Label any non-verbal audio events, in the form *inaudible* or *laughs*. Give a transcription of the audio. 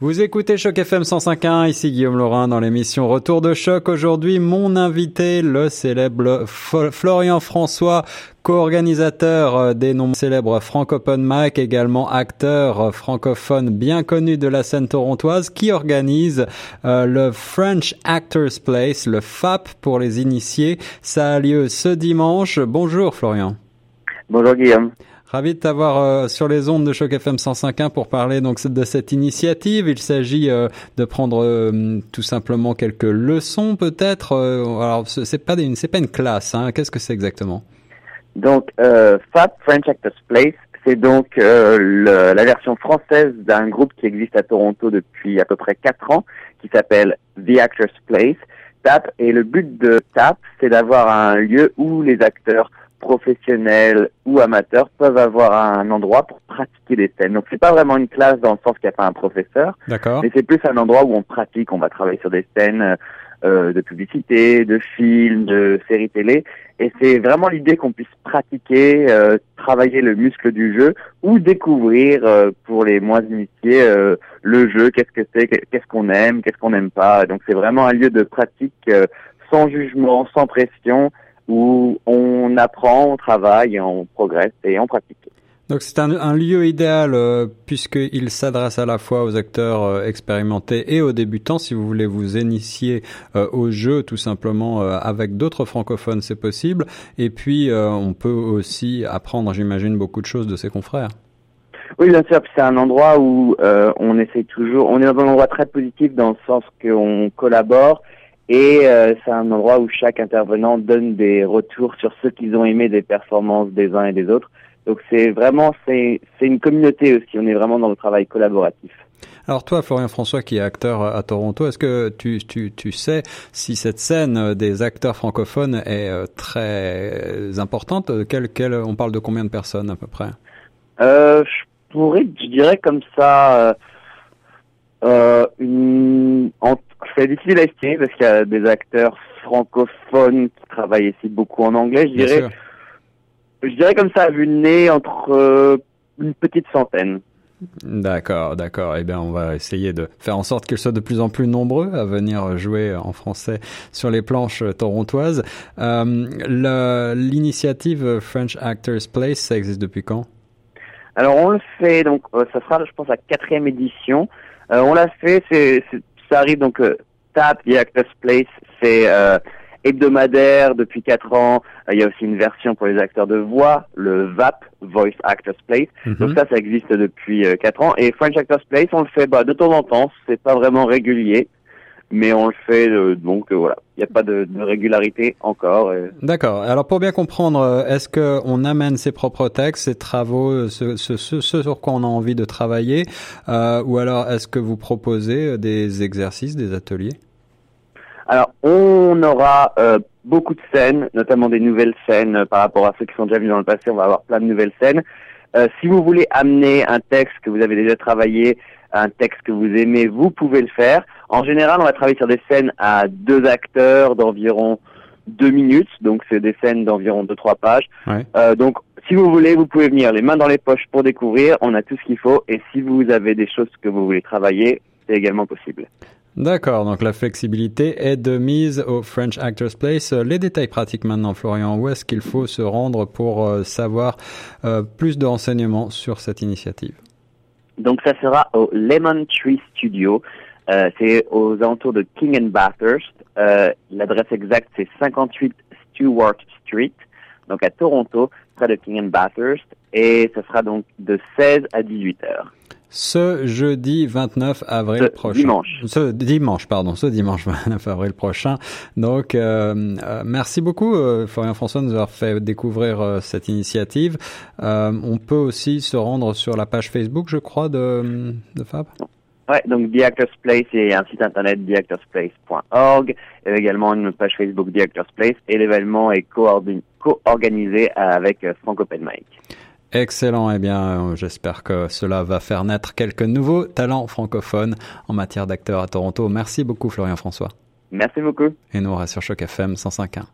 Vous écoutez Choc FM 105.1, ici Guillaume Laurin dans l'émission Retour de Choc. Aujourd'hui, mon invité, le célèbre Florian François, co-organisateur euh, des noms célèbres Francophone Mac, également acteur euh, francophone bien connu de la scène torontoise, qui organise euh, le French Actors Place, le FAP pour les initiés. Ça a lieu ce dimanche. Bonjour Florian. Bonjour Guillaume. Ravi de t'avoir euh, sur les ondes de Choc FM 105.1 pour parler donc de cette initiative. Il s'agit euh, de prendre euh, tout simplement quelques leçons peut-être. alors c'est pas une c'est pas une classe. Hein. Qu'est-ce que c'est exactement? Donc FAP French Actors Place, c'est donc le, la version française d'un groupe qui existe à Toronto depuis à peu près quatre ans, qui s'appelle The Actors Place. TAP et le but de TAP, c'est d'avoir un lieu où les acteurs professionnels ou amateurs peuvent avoir un endroit pour pratiquer des scènes. Donc c'est pas vraiment une classe dans le sens qu'il n'y a pas un professeur, mais c'est plus un endroit où on pratique, on va travailler sur des scènes euh, de publicité, de films, de séries télé, et c'est vraiment l'idée qu'on puisse pratiquer, euh, travailler le muscle du jeu ou découvrir euh, pour les moins initiés euh, le jeu, qu'est-ce que c'est, qu'est-ce qu'on aime, qu'est-ce qu'on n'aime pas. Donc c'est vraiment un lieu de pratique sans jugement, sans pression où on apprend, on travaille, on progresse et on pratique. Donc c'est un, lieu idéal euh, puisqu'il s'adresse à la fois aux acteurs euh, expérimentés et aux débutants. Si vous voulez vous initier euh, au jeu tout simplement avec d'autres francophones, c'est possible. Et puis on peut aussi apprendre, j'imagine, beaucoup de choses de ses confrères. Oui, bien sûr. C'est un endroit où on essaie toujours. On est dans un endroit très positif dans le sens qu'on collabore et euh, c'est un endroit où chaque intervenant donne des retours sur ce qu'ils ont aimé des performances des uns et des autres. Donc c'est vraiment c'est c'est une communauté aussi. On est vraiment dans le travail collaboratif. Alors toi, Florian François, qui est acteur à Toronto, est-ce que tu, tu, tu sais si cette scène des acteurs francophones est euh, très importante? Quel, quel, On parle de combien de personnes à peu près? Euh, Je pourrais, je dirais comme ça, euh, une, c'est difficile à estimer parce qu'il y a des acteurs francophones qui travaillent ici beaucoup en anglais. Je dirais, je dirais comme ça, vu le nez, entre euh, une petite centaine. D'accord, d'accord. Eh bien, on va essayer de faire en sorte qu'ils soient de plus en plus nombreux à venir jouer en français sur les planches torontoises. Euh, L'initiative French Actors Place, ça existe depuis quand? Alors, on le fait, donc, euh, ça sera, je pense, la quatrième édition. Euh, on l'a fait, c'est, ça arrive donc euh, TAP, The Actors Place, c'est euh, hebdomadaire depuis quatre ans. Il y a aussi une version pour les acteurs de voix, le VAP, Voice Actors Place. Mhm. Donc ça, ça existe depuis quatre ans. Et French Actors Place, on le fait bah, de temps en temps. C'est pas vraiment régulier mais on le fait euh, donc euh, voilà, il n'y a pas de, de régularité encore. D'accord. Alors pour bien comprendre, euh, est-ce que on amène ses propres textes, ses travaux, ce, ce, ce, sur quoi on a envie de travailler, euh, ou alors est-ce que vous proposez des exercices, des ateliers? Alors on aura beaucoup de scènes, notamment des nouvelles scènes par rapport à ceux qui sont déjà venus dans le passé. On va avoir plein de nouvelles scènes. si vous voulez amener un texte que vous avez déjà travaillé, un texte que vous aimez, vous pouvez le faire. En général, on va travailler sur des scènes à deux acteurs d'environ deux minutes, donc c'est des scènes d'environ deux trois pages. Euh, donc, si vous voulez, vous pouvez venir les mains dans les poches pour découvrir. On a tout ce qu'il faut. Et si vous avez des choses que vous voulez travailler, c'est également possible. D'accord, donc la flexibilité est de mise au French Actors Place. Les détails pratiques maintenant, Florian, où est-ce qu'il faut se rendre pour euh, savoir euh, plus de renseignements sur cette initiative? Donc ça sera au Lemon Tree Studio. Euh, c'est aux alentours de King and Bathurst. Euh, L'adresse exacte, c'est 58 Stewart Street, donc à Toronto, près de King and Bathurst. Et ce sera donc de 16 à 18 heures. Ce jeudi 29 avril ce prochain. Dimanche. Ce dimanche, pardon, ce dimanche *laughs* 29 avril prochain. Donc, euh, euh merci beaucoup, euh, Florian François, de nous avoir fait découvrir cette initiative. on peut aussi se rendre sur la page Facebook, je crois, de, de Fab. Ouais, donc The Actors Place et un site internet theactorsplace.org, également une page Facebook The Actors Place et l'événement est co-organisé avec Franco Mike. Excellent, eh bien j'espère que cela va faire naître quelques nouveaux talents francophones en matière d'acteurs à Toronto. Merci beaucoup Florian François. Merci beaucoup. Et nous on reste sur Choc FM 105.1.